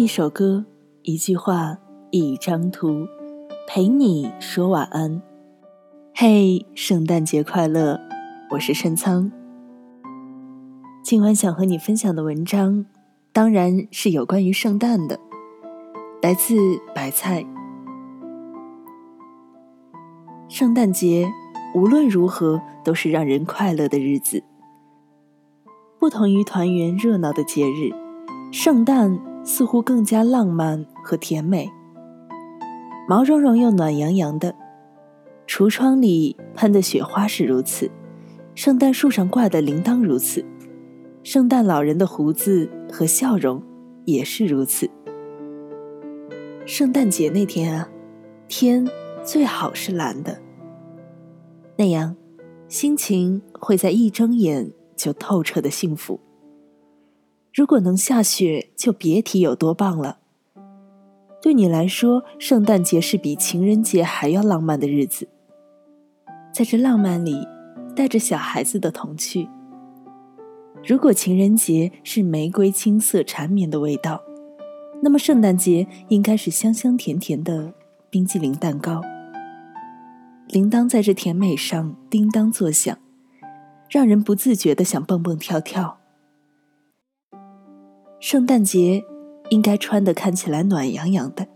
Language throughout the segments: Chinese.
一首歌，一句话，一张图，陪你说晚安。嘿，圣诞节快乐！我是山仓。今晚想和你分享的文章，当然是有关于圣诞的，来自白菜。圣诞节无论如何都是让人快乐的日子。不同于团圆热闹的节日，圣诞。似乎更加浪漫和甜美，毛茸茸又暖洋洋的。橱窗里喷的雪花是如此，圣诞树上挂的铃铛如此，圣诞老人的胡子和笑容也是如此。圣诞节那天啊，天最好是蓝的，那样心情会在一睁眼就透彻的幸福。如果能下雪，就别提有多棒了。对你来说，圣诞节是比情人节还要浪漫的日子。在这浪漫里，带着小孩子的童趣。如果情人节是玫瑰青涩缠绵的味道，那么圣诞节应该是香香甜甜的冰激凌蛋糕。铃铛在这甜美上叮当作响，让人不自觉的想蹦蹦跳跳。圣诞节应该穿的看起来暖洋洋的，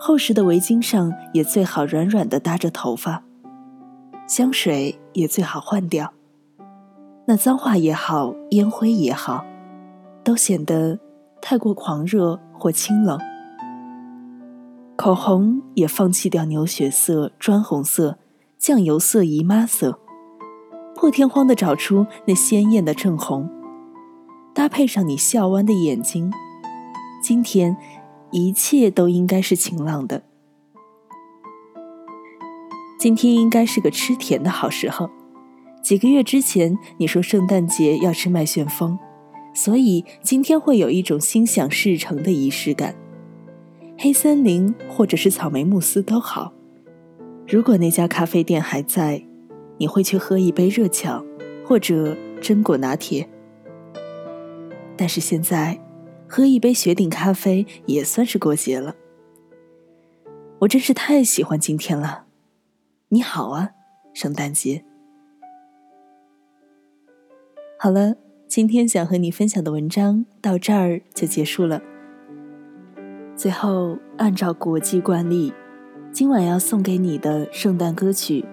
厚实的围巾上也最好软软的搭着头发，香水也最好换掉，那脏话也好，烟灰也好，都显得太过狂热或清冷。口红也放弃掉牛血色、砖红色、酱油色、姨妈色，破天荒的找出那鲜艳的正红。搭配上你笑弯的眼睛，今天一切都应该是晴朗的。今天应该是个吃甜的好时候。几个月之前你说圣诞节要吃麦旋风，所以今天会有一种心想事成的仪式感。黑森林或者是草莓慕斯都好。如果那家咖啡店还在，你会去喝一杯热巧或者榛果拿铁。但是现在，喝一杯雪顶咖啡也算是过节了。我真是太喜欢今天了。你好啊，圣诞节。好了，今天想和你分享的文章到这儿就结束了。最后，按照国际惯例，今晚要送给你的圣诞歌曲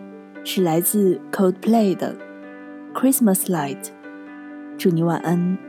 是来自 Coldplay 的《Christmas Light》。祝你晚安。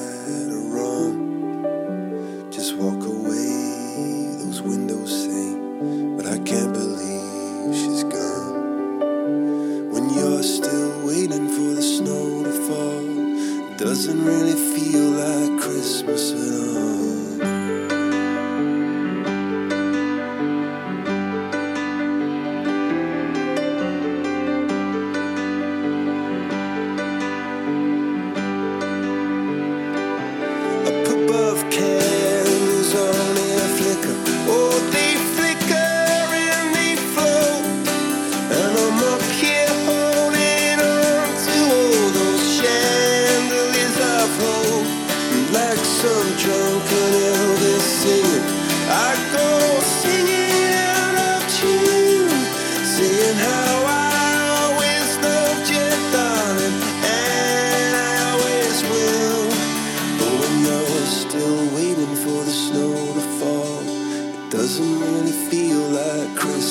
？doesn't really feel like Christmas at all.